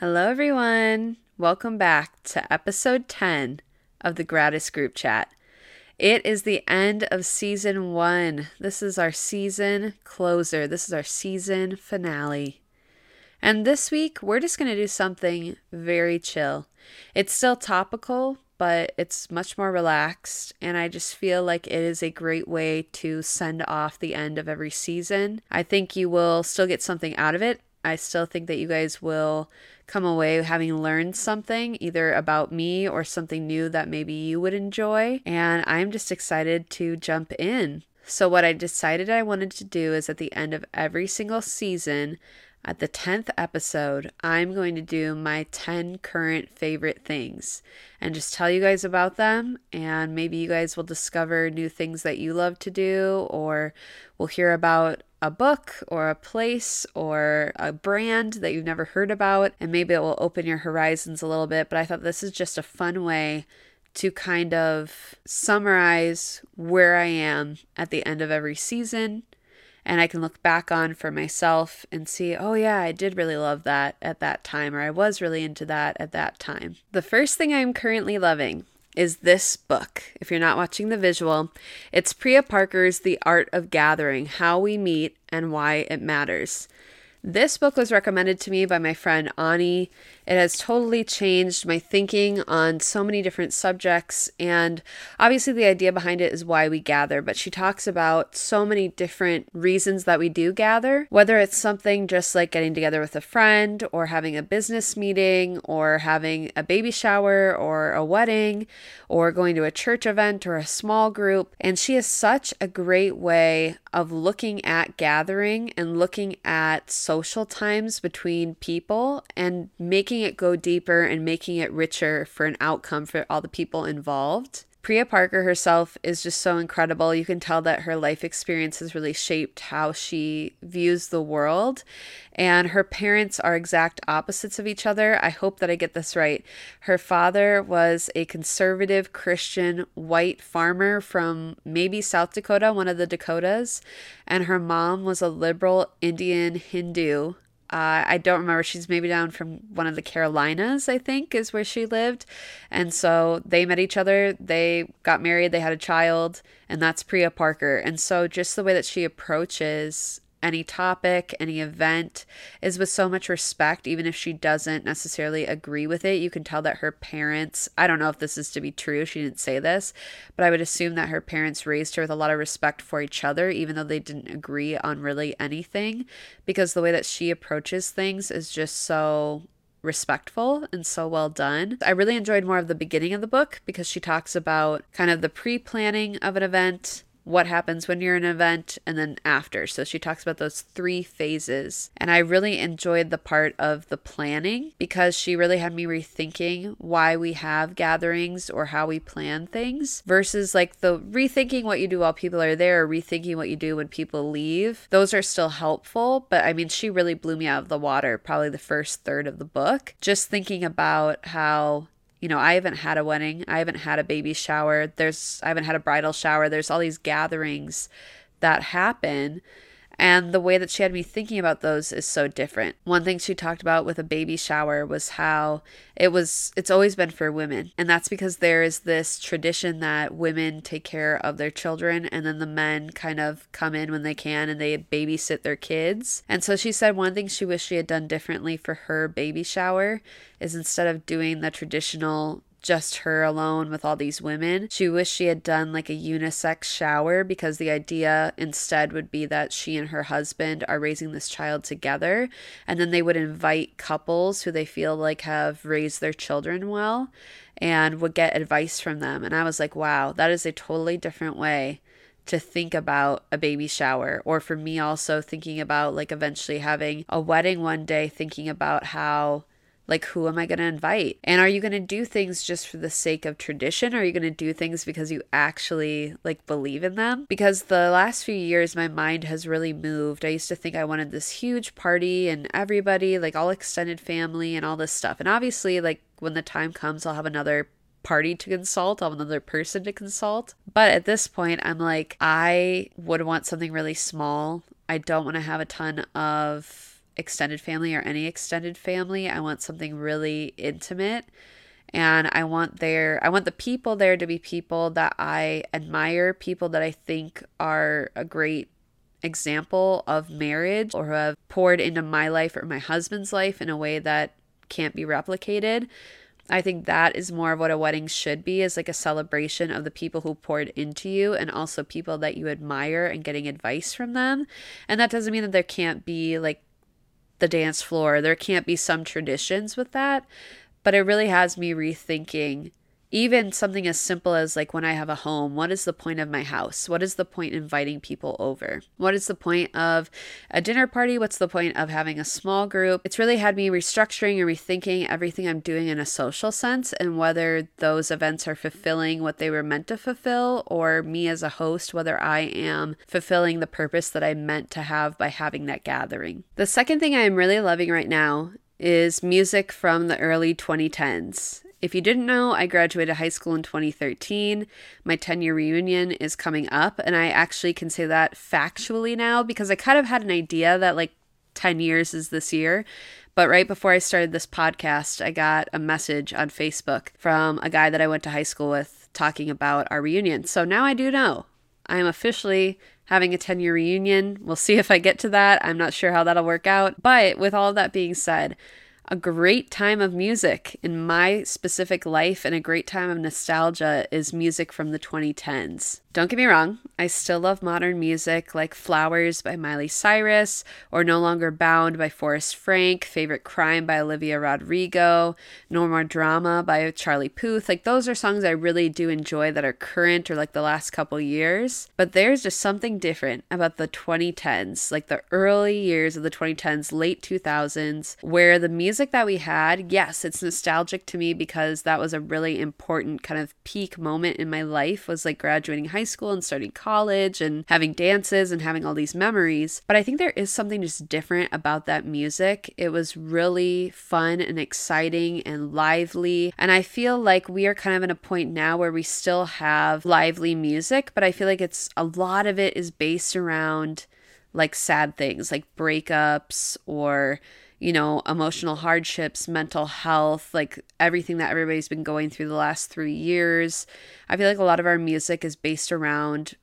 Hello, everyone. Welcome back to episode 10 of the Gratis Group Chat. It is the end of season one. This is our season closer. This is our season finale. And this week, we're just going to do something very chill. It's still topical, but it's much more relaxed. And I just feel like it is a great way to send off the end of every season. I think you will still get something out of it. I still think that you guys will come away having learned something either about me or something new that maybe you would enjoy. And I'm just excited to jump in. So, what I decided I wanted to do is at the end of every single season, at the 10th episode, I'm going to do my 10 current favorite things and just tell you guys about them. And maybe you guys will discover new things that you love to do, or we'll hear about a book or a place or a brand that you've never heard about. And maybe it will open your horizons a little bit. But I thought this is just a fun way to kind of summarize where I am at the end of every season and I can look back on for myself and see, oh, yeah, I did really love that at that time, or I was really into that at that time. The first thing I'm currently loving is this book. If you're not watching the visual, it's Priya Parker's The Art of Gathering How We Meet and Why It Matters. This book was recommended to me by my friend Ani. It has totally changed my thinking on so many different subjects. And obviously, the idea behind it is why we gather. But she talks about so many different reasons that we do gather, whether it's something just like getting together with a friend, or having a business meeting, or having a baby shower, or a wedding, or going to a church event or a small group. And she has such a great way of looking at gathering and looking at social times between people and making it go deeper and making it richer for an outcome for all the people involved. Priya Parker herself is just so incredible. You can tell that her life experience has really shaped how she views the world. And her parents are exact opposites of each other. I hope that I get this right. Her father was a conservative Christian white farmer from maybe South Dakota, one of the Dakotas. And her mom was a liberal Indian Hindu uh, I don't remember. She's maybe down from one of the Carolinas, I think, is where she lived. And so they met each other. They got married. They had a child. And that's Priya Parker. And so just the way that she approaches any topic, any event is with so much respect, even if she doesn't necessarily agree with it. You can tell that her parents, I don't know if this is to be true, she didn't say this, but I would assume that her parents raised her with a lot of respect for each other, even though they didn't agree on really anything, because the way that she approaches things is just so respectful and so well done. I really enjoyed more of the beginning of the book because she talks about kind of the pre planning of an event what happens when you're in an event and then after. So she talks about those three phases. And I really enjoyed the part of the planning because she really had me rethinking why we have gatherings or how we plan things versus like the rethinking what you do while people are there or rethinking what you do when people leave. Those are still helpful, but I mean, she really blew me out of the water probably the first third of the book. Just thinking about how you know, I haven't had a wedding, I haven't had a baby shower, there's I haven't had a bridal shower. There's all these gatherings that happen and the way that she had me thinking about those is so different. One thing she talked about with a baby shower was how it was it's always been for women. And that's because there is this tradition that women take care of their children and then the men kind of come in when they can and they babysit their kids. And so she said one thing she wished she had done differently for her baby shower is instead of doing the traditional just her alone with all these women. She wished she had done like a unisex shower because the idea instead would be that she and her husband are raising this child together and then they would invite couples who they feel like have raised their children well and would get advice from them. And I was like, wow, that is a totally different way to think about a baby shower or for me also thinking about like eventually having a wedding one day thinking about how like, who am I going to invite? And are you going to do things just for the sake of tradition? Or are you going to do things because you actually like believe in them? Because the last few years, my mind has really moved. I used to think I wanted this huge party and everybody, like all extended family and all this stuff. And obviously, like, when the time comes, I'll have another party to consult, I'll have another person to consult. But at this point, I'm like, I would want something really small. I don't want to have a ton of extended family or any extended family. I want something really intimate and I want there I want the people there to be people that I admire, people that I think are a great example of marriage or who have poured into my life or my husband's life in a way that can't be replicated. I think that is more of what a wedding should be is like a celebration of the people who poured into you and also people that you admire and getting advice from them. And that doesn't mean that there can't be like the dance floor. There can't be some traditions with that, but it really has me rethinking even something as simple as like when I have a home, what is the point of my house? What is the point inviting people over? What is the point of a dinner party? What's the point of having a small group? It's really had me restructuring and rethinking everything I'm doing in a social sense and whether those events are fulfilling what they were meant to fulfill or me as a host, whether I am fulfilling the purpose that I meant to have by having that gathering. The second thing I am really loving right now is music from the early 2010s. If you didn't know, I graduated high school in 2013. My 10 year reunion is coming up, and I actually can say that factually now because I kind of had an idea that like 10 years is this year. But right before I started this podcast, I got a message on Facebook from a guy that I went to high school with talking about our reunion. So now I do know. I am officially having a 10 year reunion. We'll see if I get to that. I'm not sure how that'll work out. But with all that being said, a great time of music in my specific life and a great time of nostalgia is music from the 2010s. Don't get me wrong, I still love modern music like Flowers by Miley Cyrus or No Longer Bound by Forrest Frank, Favorite Crime by Olivia Rodrigo, No More Drama by Charlie Puth. Like those are songs I really do enjoy that are current or like the last couple years. But there's just something different about the 2010s, like the early years of the 2010s, late 2000s, where the music that we had, yes, it's nostalgic to me because that was a really important kind of peak moment in my life was like graduating high high school and starting college and having dances and having all these memories. But I think there is something just different about that music. It was really fun and exciting and lively. And I feel like we are kind of in a point now where we still have lively music, but I feel like it's a lot of it is based around like sad things like breakups or you know, emotional hardships, mental health, like everything that everybody's been going through the last three years. I feel like a lot of our music is based around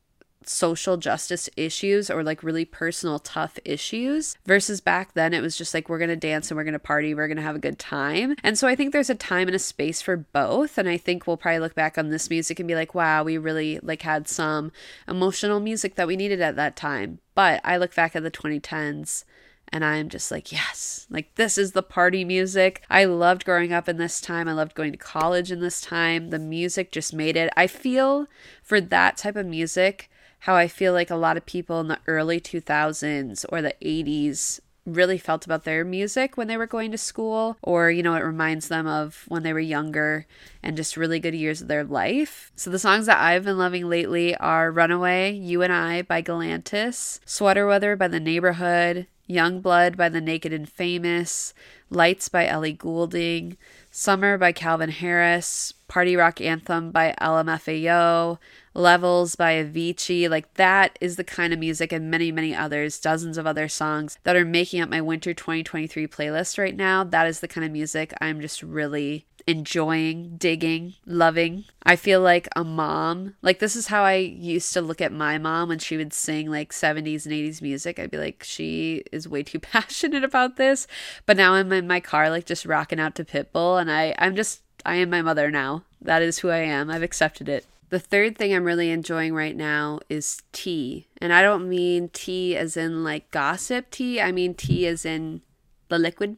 social justice issues or like really personal tough issues versus back then it was just like we're going to dance and we're going to party we're going to have a good time. And so i think there's a time and a space for both. And i think we'll probably look back on this music and be like wow we really like had some emotional music that we needed at that time. But i look back at the 2010s and I'm just like, yes, like this is the party music. I loved growing up in this time. I loved going to college in this time. The music just made it. I feel for that type of music, how I feel like a lot of people in the early 2000s or the 80s really felt about their music when they were going to school, or, you know, it reminds them of when they were younger and just really good years of their life. So the songs that I've been loving lately are Runaway, You and I by Galantis, Sweater Weather by The Neighbourhood, Young Blood by The Naked and Famous, Lights by Ellie Goulding, Summer by Calvin Harris, Party Rock Anthem by LMFAO, Levels by Avicii. Like that is the kind of music and many, many others, dozens of other songs that are making up my winter 2023 playlist right now. That is the kind of music I'm just really enjoying, digging, loving. I feel like a mom. Like this is how I used to look at my mom when she would sing like 70s and 80s music. I'd be like, she is way too passionate about this. But now I'm in my car like just rocking out to Pitbull and I I'm just I am my mother now. That is who I am. I've accepted it. The third thing I'm really enjoying right now is tea. And I don't mean tea as in like gossip tea. I mean tea as in the liquid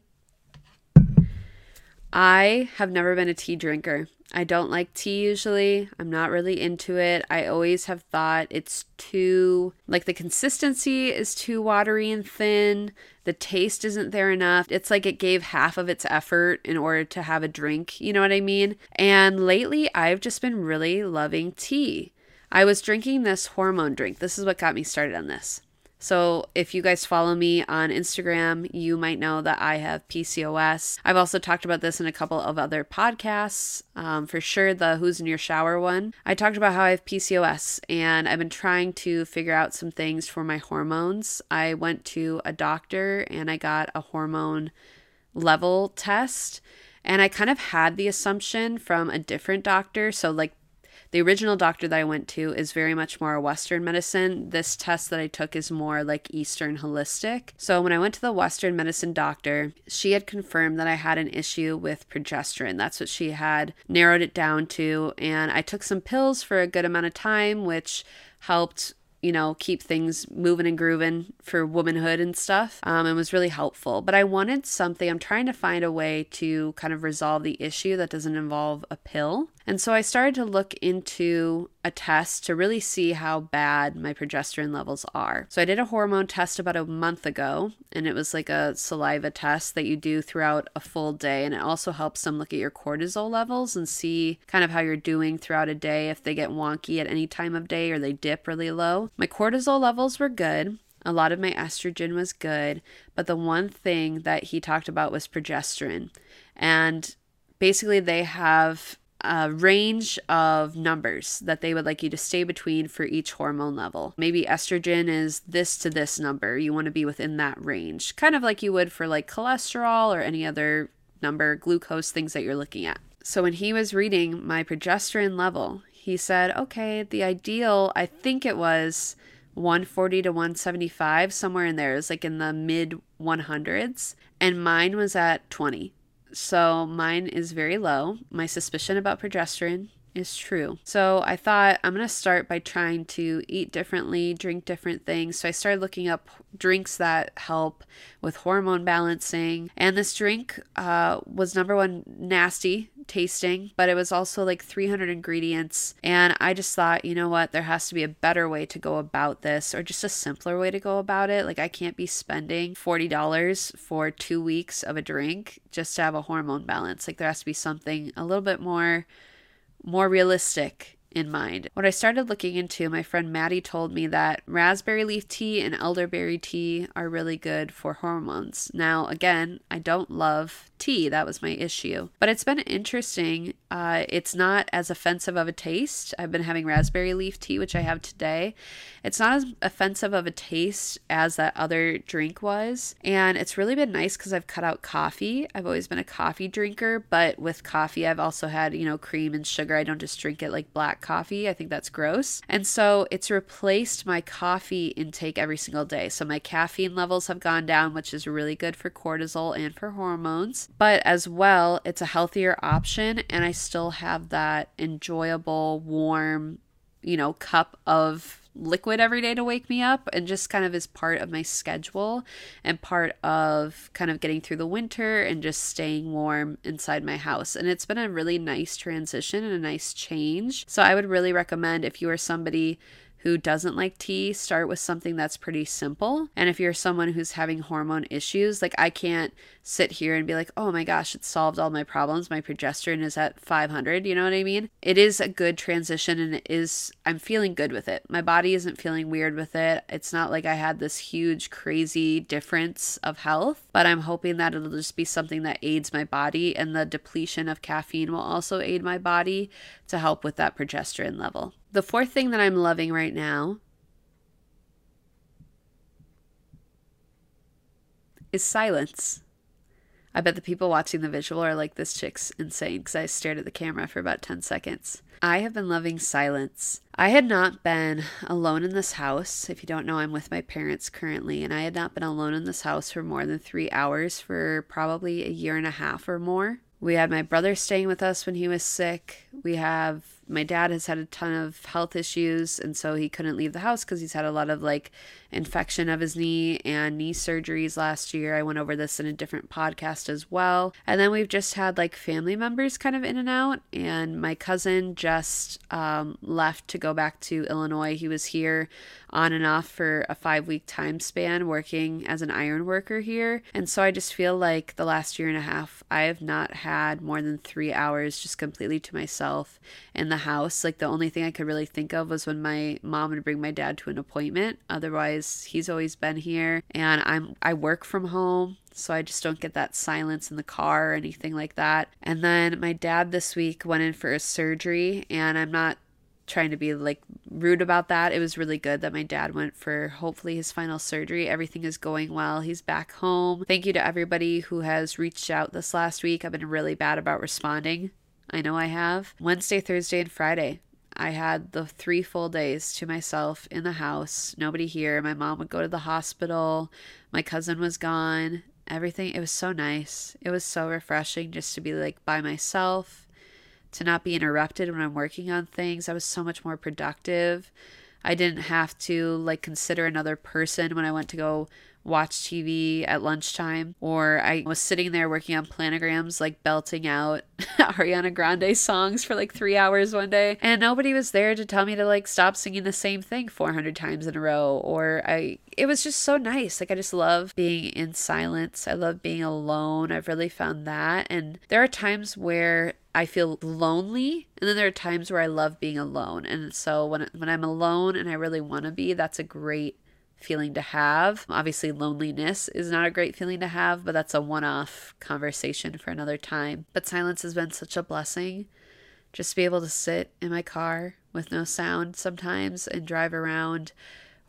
I have never been a tea drinker. I don't like tea usually. I'm not really into it. I always have thought it's too, like, the consistency is too watery and thin. The taste isn't there enough. It's like it gave half of its effort in order to have a drink. You know what I mean? And lately, I've just been really loving tea. I was drinking this hormone drink. This is what got me started on this So, if you guys follow me on Instagram, you might know that I have PCOS. I've also talked about this in a couple of other podcasts. Um, for sure, the Who's in Your Shower one. I talked about how I have PCOS and I've been trying to figure out some things for my hormones. I went to a doctor and I got a hormone level test. And I kind of had the assumption from a different doctor. So, like, the original doctor that I went to is very much more Western medicine. This test that I took is more like Eastern holistic. So when I went to the Western medicine doctor, she had confirmed that I had an issue with progesterone. That's what she had narrowed it down to. And I took some pills for a good amount of time, which helped you know, keep things moving and grooving for womanhood and stuff. Um, and was really helpful. But I wanted something, I'm trying to find a way to kind of resolve the issue that doesn't involve a pill. And so I started to look into a test to really see how bad my progesterone levels are. So I did a hormone test about a month ago, and it was like a saliva test that you do throughout a full day. And it also helps them look at your cortisol levels and see kind of how you're doing throughout a day, if they get wonky at any time of day or they dip really low. My cortisol levels were good. A lot of my estrogen was good, but the one thing that he talked about was progesterone. And basically, they have a range of numbers that they would like you to stay between for each hormone level. Maybe estrogen is this to this number. You want to be within that range, kind of like you would for like cholesterol or any other number, glucose, things that you're looking at. So when he was reading my progesterone level, he said, okay, the ideal, I think it was 140 to 175, somewhere in there. It was like in the mid 100s. And mine was at 20. So mine is very low. My suspicion about progesterone is true. So I thought I'm going to start by trying to eat differently, drink different things. So I started looking up drinks that help with hormone balancing. And this drink uh, was number one nasty tasting, but it was also like 300 ingredients. And I just thought, you know what, there has to be a better way to go about this or just a simpler way to go about it. Like I can't be spending $40 for two weeks of a drink just to have a hormone balance. Like there has to be something a little bit more more realistic in mind. When I started looking into, my friend Maddie told me that raspberry leaf tea and elderberry tea are really good for hormones. Now, again, I don't love tea. That was my issue. But it's been interesting. Uh, it's not as offensive of a taste. I've been having raspberry leaf tea, which I have today. It's not as offensive of a taste as that other drink was. And it's really been nice because I've cut out coffee. I've always been a coffee drinker, but with coffee, I've also had, you know, cream and sugar. I don't just drink it like coffee. I think that's gross. And so it's replaced my coffee intake every single day. So my caffeine levels have gone down, which is really good for cortisol and for hormones. But as well, it's a healthier option, and I still have that enjoyable, warm, you know, cup of liquid every day to wake me up and just kind of is part of my schedule and part of kind of getting through the winter and just staying warm inside my house. And it's been a really nice transition and a nice change. So I would really recommend if you are somebody who doesn't like tea, start with something that's pretty simple. And if you're someone who's having hormone issues, like I can't sit here and be like, oh my gosh, it solved all my problems. My progesterone is at 500. You know what I mean? It is a good transition and it is, I'm feeling good with it. My body isn't feeling weird with it. It's not like I had this huge, crazy difference of health, but I'm hoping that it'll just be something that aids my body and the depletion of caffeine will also aid my body to help with that progesterone level. The fourth thing that I'm loving right now is silence. I bet the people watching the visual are like, this chick's insane because I stared at the camera for about 10 seconds. I have been loving silence. I had not been alone in this house. If you don't know, I'm with my parents currently, and I had not been alone in this house for more than three hours for probably a year and a half or more. We had my brother staying with us when he was sick. We have my dad has had a ton of health issues and so he couldn't leave the house because he's had a lot of like infection of his knee and knee surgeries last year. I went over this in a different podcast as well. And then we've just had like family members kind of in and out and my cousin just um, left to go back to illinois. He was here on and off for a five week time span working as an iron worker here. And so i just feel like the last year and a half i have not had more than three hours just completely to myself in the house. Like the only thing I could really think of was when my mom would bring my dad to an appointment. Otherwise, he's always been here and I'm I work from home, so I just don't get that silence in the car or anything like that. And then my dad this week went in for a surgery and I'm not trying to be like rude about that. It was really good that my dad went for hopefully his final surgery. Everything is going well. He's back home. Thank you to everybody who has reached out this last week. I've been really bad about responding. I know I have. Wednesday, Thursday, and Friday. I had the three full days to myself in the house, nobody here. My mom would go to the hospital. My cousin was gone. Everything, it was so nice. It was so refreshing just to be like by myself, to not be interrupted when I'm working on things. I was so much more productive. I didn't have to like consider another person when I went to go watch TV at lunchtime, or I was sitting there working on planograms, like belting out Ariana Grande songs for like three hours one day, and nobody was there to tell me to like stop singing the same thing 400 times in a row, or I, it was just so nice. Like, I just love being in silence. I love being alone. I've really found that. And there are times where I feel lonely, and then there are times where I love being alone. And so when when I'm alone and I really want to be, that's a great feeling to have. Obviously, loneliness is not a great feeling to have, but that's a one off conversation for another time. But silence has been such a blessing. Just to be able to sit in my car with no sound sometimes and drive around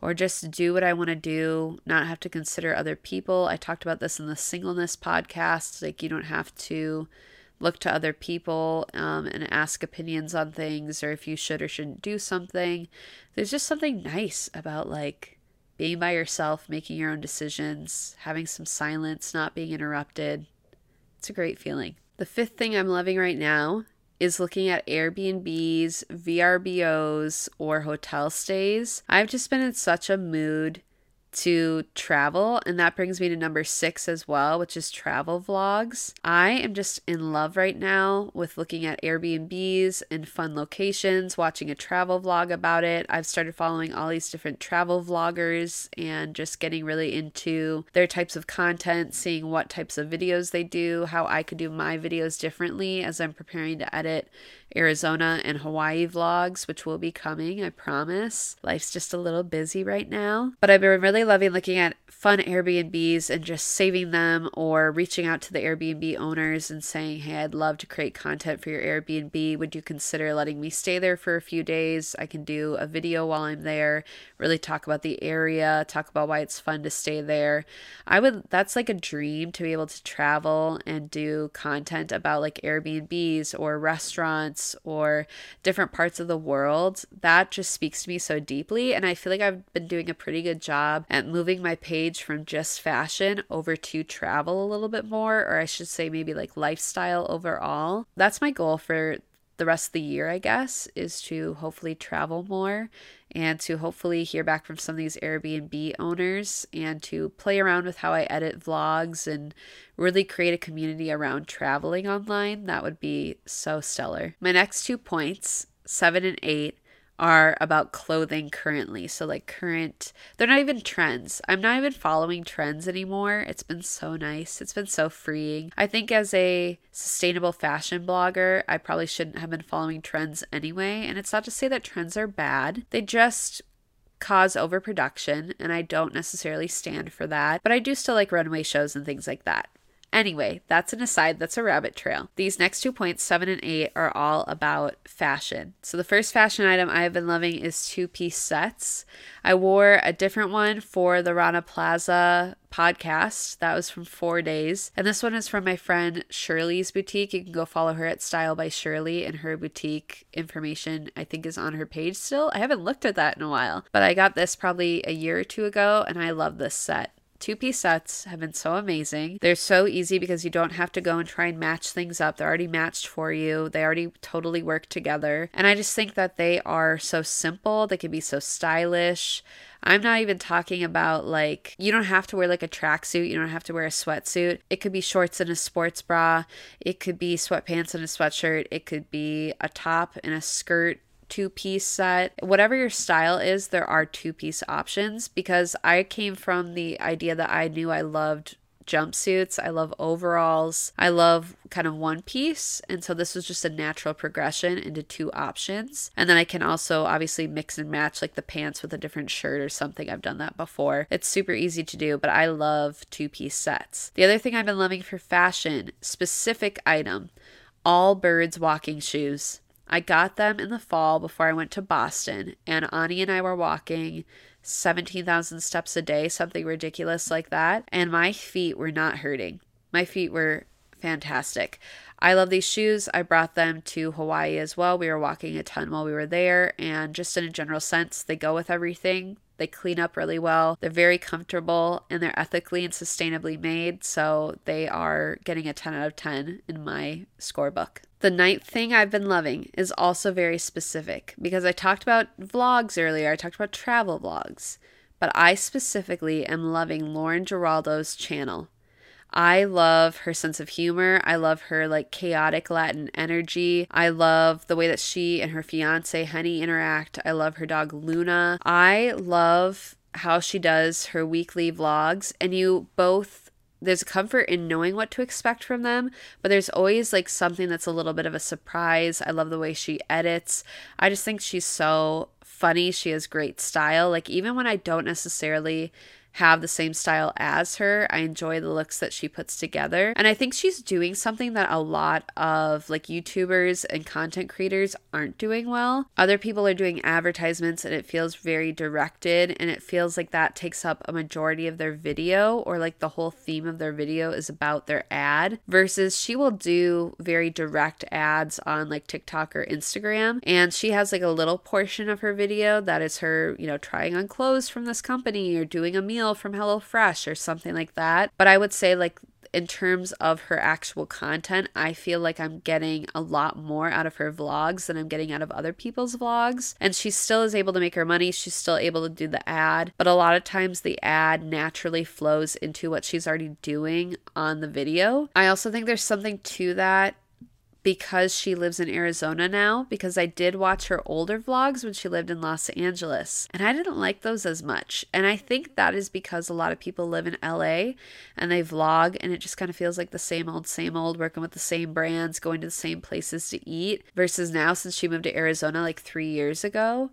or just do what I want to do, not have to consider other people. I talked about this in the singleness podcast. Like, you don't have to look to other people um, and ask opinions on things or if you should or shouldn't do something. There's just something nice about like being by yourself, making your own decisions, having some silence, not being interrupted. It's a great feeling. The fifth thing I'm loving right now is looking at Airbnbs, VRBOs, or hotel stays. I've just been in such a mood to travel. And that brings me to number six as well, which is travel vlogs. I am just in love right now with looking at Airbnbs and fun locations, watching a travel vlog about it. I've started following all these different travel vloggers and just getting really into their types of content, seeing what types of videos they do, how I could do my videos differently as I'm preparing to edit Arizona and Hawaii vlogs, which will be coming, I promise. Life's just a little busy right now, but I've been really loving looking at fun Airbnbs and just saving them or reaching out to the Airbnb owners and saying, Hey, I'd love to create content for your Airbnb. Would you consider letting me stay there for a few days? I can do a video while I'm there, really talk about the area, talk about why it's fun to stay there. I would, that's like a dream to be able to travel and do content about like Airbnbs or restaurants or different parts of the world, that just speaks to me so deeply. And I feel like I've been doing a pretty good job at moving my page from just fashion over to travel a little bit more, or I should say maybe like lifestyle overall. That's my goal for the rest of the year, I guess, is to hopefully travel more and to hopefully hear back from some of these Airbnb owners and to play around with how I edit vlogs and really create a community around traveling online. That would be so stellar. My next two points, seven and eight, are about clothing currently. So, like, current, they're not even trends. I'm not even following trends anymore. It's been so nice. It's been so freeing. I think as a sustainable fashion blogger, I probably shouldn't have been following trends anyway. And it's not to say that trends are bad, they just cause overproduction, and I don't necessarily stand for that. But I do still like runway shows and things like that. Anyway, that's an aside, that's a rabbit trail. These next two points, seven and eight, are all about fashion. So, the first fashion item I've been loving is two piece sets. I wore a different one for the Rana Plaza podcast. That was from four days. And this one is from my friend Shirley's boutique. You can go follow her at Style by Shirley, and her boutique information I think is on her page still. I haven't looked at that in a while, but I got this probably a year or two ago, and I love this set. Two piece sets have been so amazing. They're so easy because you don't have to go and try and match things up. They're already matched for you, they already totally work together. And I just think that they are so simple, they can be so stylish. I'm not even talking about like, you don't have to wear like a tracksuit, you don't have to wear a sweatsuit. It could be shorts and a sports bra, it could be sweatpants and a sweatshirt, it could be a top and a skirt two piece set. Whatever your style is, there are two piece options because I came from the idea that I knew I loved jumpsuits. I love overalls. I love kind of one piece. And so this was just a natural progression into two options. And then I can also obviously mix and match like the pants with a different shirt or something. I've done that before. It's super easy to do, but I love two piece sets. The other thing I've been loving for fashion, specific item, Allbirds walking shoes. I got them in the fall before I went to Boston, and Ani and I were walking 17,000 steps a day, something ridiculous like that, and my feet were not hurting. My feet were fantastic. I love these shoes. I brought them to Hawaii as well. We were walking a ton while we were there, and just in a general sense, they go with everything. They clean up really well. They're very comfortable and they're ethically and sustainably made. So they are getting a 10 out of 10 in my scorebook. The ninth thing I've been loving is also very specific because I talked about vlogs earlier. I talked about travel vlogs, but I specifically am loving Lauren Giraldo's channel. I love her sense of humor. I love her like chaotic Latin energy. I love the way that she and her fiance Honey interact. I love her dog Luna. I love how she does her weekly vlogs and you both there's comfort in knowing what to expect from them, but there's always like something that's a little bit of a surprise. I love the way she edits. I just think she's so funny. She has great style. Like even when I don't necessarily have the same style as her. I enjoy the looks that she puts together. And I think she's doing something that a lot of like YouTubers and content creators aren't doing well. Other people are doing advertisements and it feels very directed and it feels like that takes up a majority of their video or like the whole theme of their video is about their ad versus she will do very direct ads on like TikTok or Instagram and she has like a little portion of her video that is her, you know, trying on clothes from this company or doing a meal meal from HelloFresh or something like that. But I would say, like, in terms of her actual content, I feel like I'm getting a lot more out of her vlogs than I'm getting out of other people's vlogs. And she still is able to make her money. She's still able to do the ad. But a lot of times the ad naturally flows into what she's already doing on the video. I also think there's something to that because she lives in Arizona now, because I did watch her older vlogs when she lived in Los Angeles, and I didn't like those as much. And I think that is because a lot of people live in LA and they vlog, and it just kind of feels like the same old, same old, working with the same brands, going to the same places to eat, versus now, since she moved to Arizona like three years ago.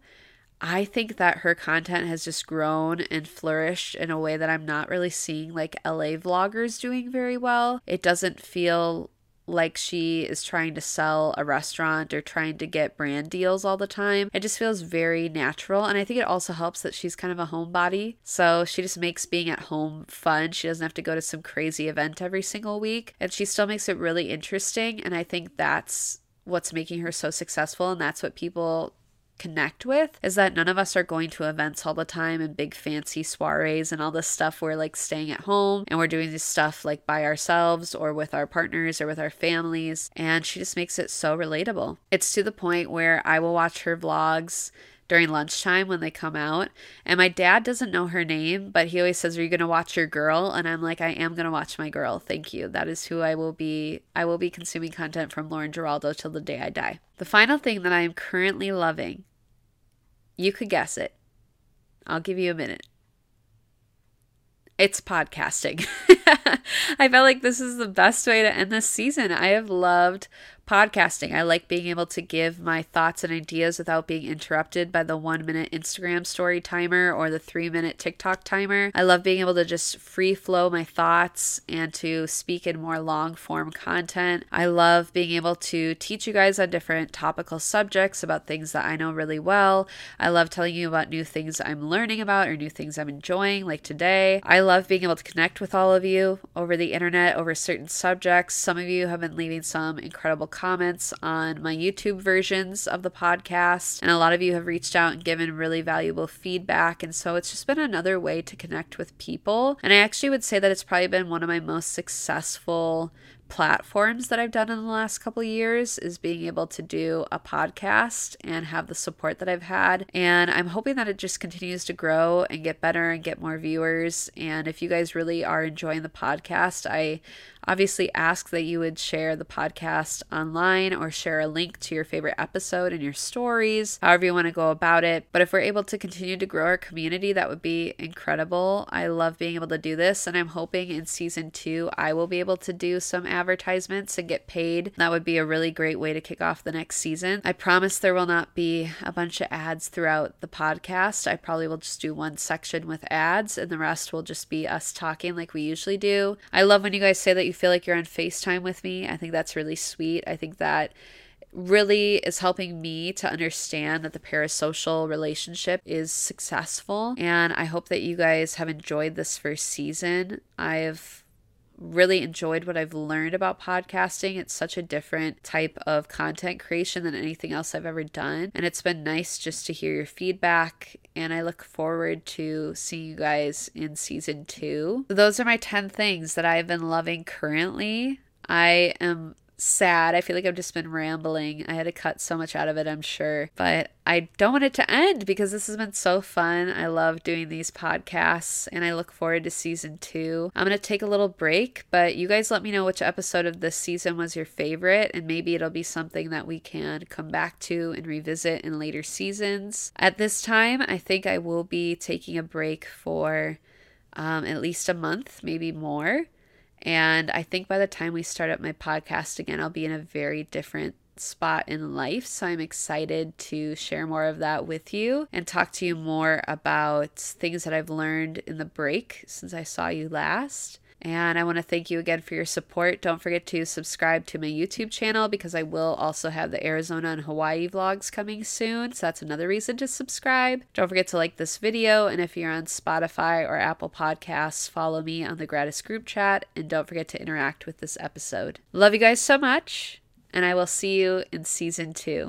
I think that her content has just grown and flourished in a way that I'm not really seeing like LA vloggers doing very well. It doesn't feel like she is trying to sell a restaurant or trying to get brand deals all the time. It just feels very natural. And I think it also helps that she's kind of a homebody. So she just makes being at home fun. She doesn't have to go to some crazy event every single week. And she still makes it really interesting. And I think that's what's making her so successful. And that's what people connect with is that none of us are going to events all the time and big fancy soirees and all this stuff. We're like staying at home and we're doing this stuff like by ourselves or with our partners or with our families. And she just makes it so relatable. It's to the point where I will watch her vlogs during lunchtime when they come out. And my dad doesn't know her name, but he always says, Are you gonna watch your girl? And I'm like, I am gonna watch my girl. Thank you. That is who I will be I will be consuming content from Lauren Giraldo till the day I die. The final thing that I am currently loving you could guess it. I'll give you a minute. It's podcasting. I felt like this is the best way to end this season. I have loved podcasting. I like being able to give my thoughts and ideas without being interrupted by the one minute Instagram story timer or the three minute TikTok timer. I love being able to just free flow my thoughts and to speak in more long form content. I love being able to teach you guys on different topical subjects about things that I know really well. I love telling you about new things I'm learning about or new things I'm enjoying, like today. I love being able to connect with all of you over the internet over certain subjects. Some of you have been leaving some incredible comments on my YouTube versions of the podcast, and a lot of you have reached out and given really valuable feedback. And so it's just been another way to connect with people. And I actually would say that it's probably been one of my most successful platforms that I've done in the last couple years is being able to do a podcast and have the support that I've had. And I'm hoping that it just continues to grow and get better and get more viewers. And if you guys really are enjoying the podcast, I obviously ask that you would share the podcast online or share a link to your favorite episode in your stories, however you want to go about it. But if we're able to continue to grow our community, that would be incredible. I love being able to do this, and I'm hoping in season two I will be able to do some advertisements and get paid. That would be a really great way to kick off the next season. I promise there will not be a bunch of ads throughout the podcast. I probably will just do one section with ads, and the rest will just be us talking like we usually do. I love when you guys say that you feel like you're on FaceTime with me. I think that's really sweet. I think that really is helping me to understand that the parasocial relationship is successful. And I hope that you guys have enjoyed this first season. I've really enjoyed what I've learned about podcasting. It's such a different type of content creation than anything else I've ever done. And it's been nice just to hear your feedback. And I look forward to seeing you guys in season two. Those are my 10 things that I've been loving currently. I am sad. I feel like I've just been rambling. I had to cut so much out of it, I'm sure. But I don't want it to end because this has been so fun. I love doing these podcasts and I look forward to season two. I'm going to take a little break, but you guys let me know which episode of this season was your favorite, and maybe it'll be something that we can come back to and revisit in later seasons. At this time, I think I will be taking a break for um, at least a month, maybe more. And I think by the time we start up my podcast again, I'll be in a very different spot in life. So I'm excited to share more of that with you and talk to you more about things that I've learned in the break since I saw you last. And I want to thank you again for your support. Don't forget to subscribe to my YouTube channel because I will also have the Arizona and Hawaii vlogs coming soon. So that's another reason to subscribe. Don't forget to like this video. And if you're on Spotify or Apple Podcasts, follow me on the Gratis group chat. And don't forget to interact with this episode. Love you guys so much. And I will see you in season two.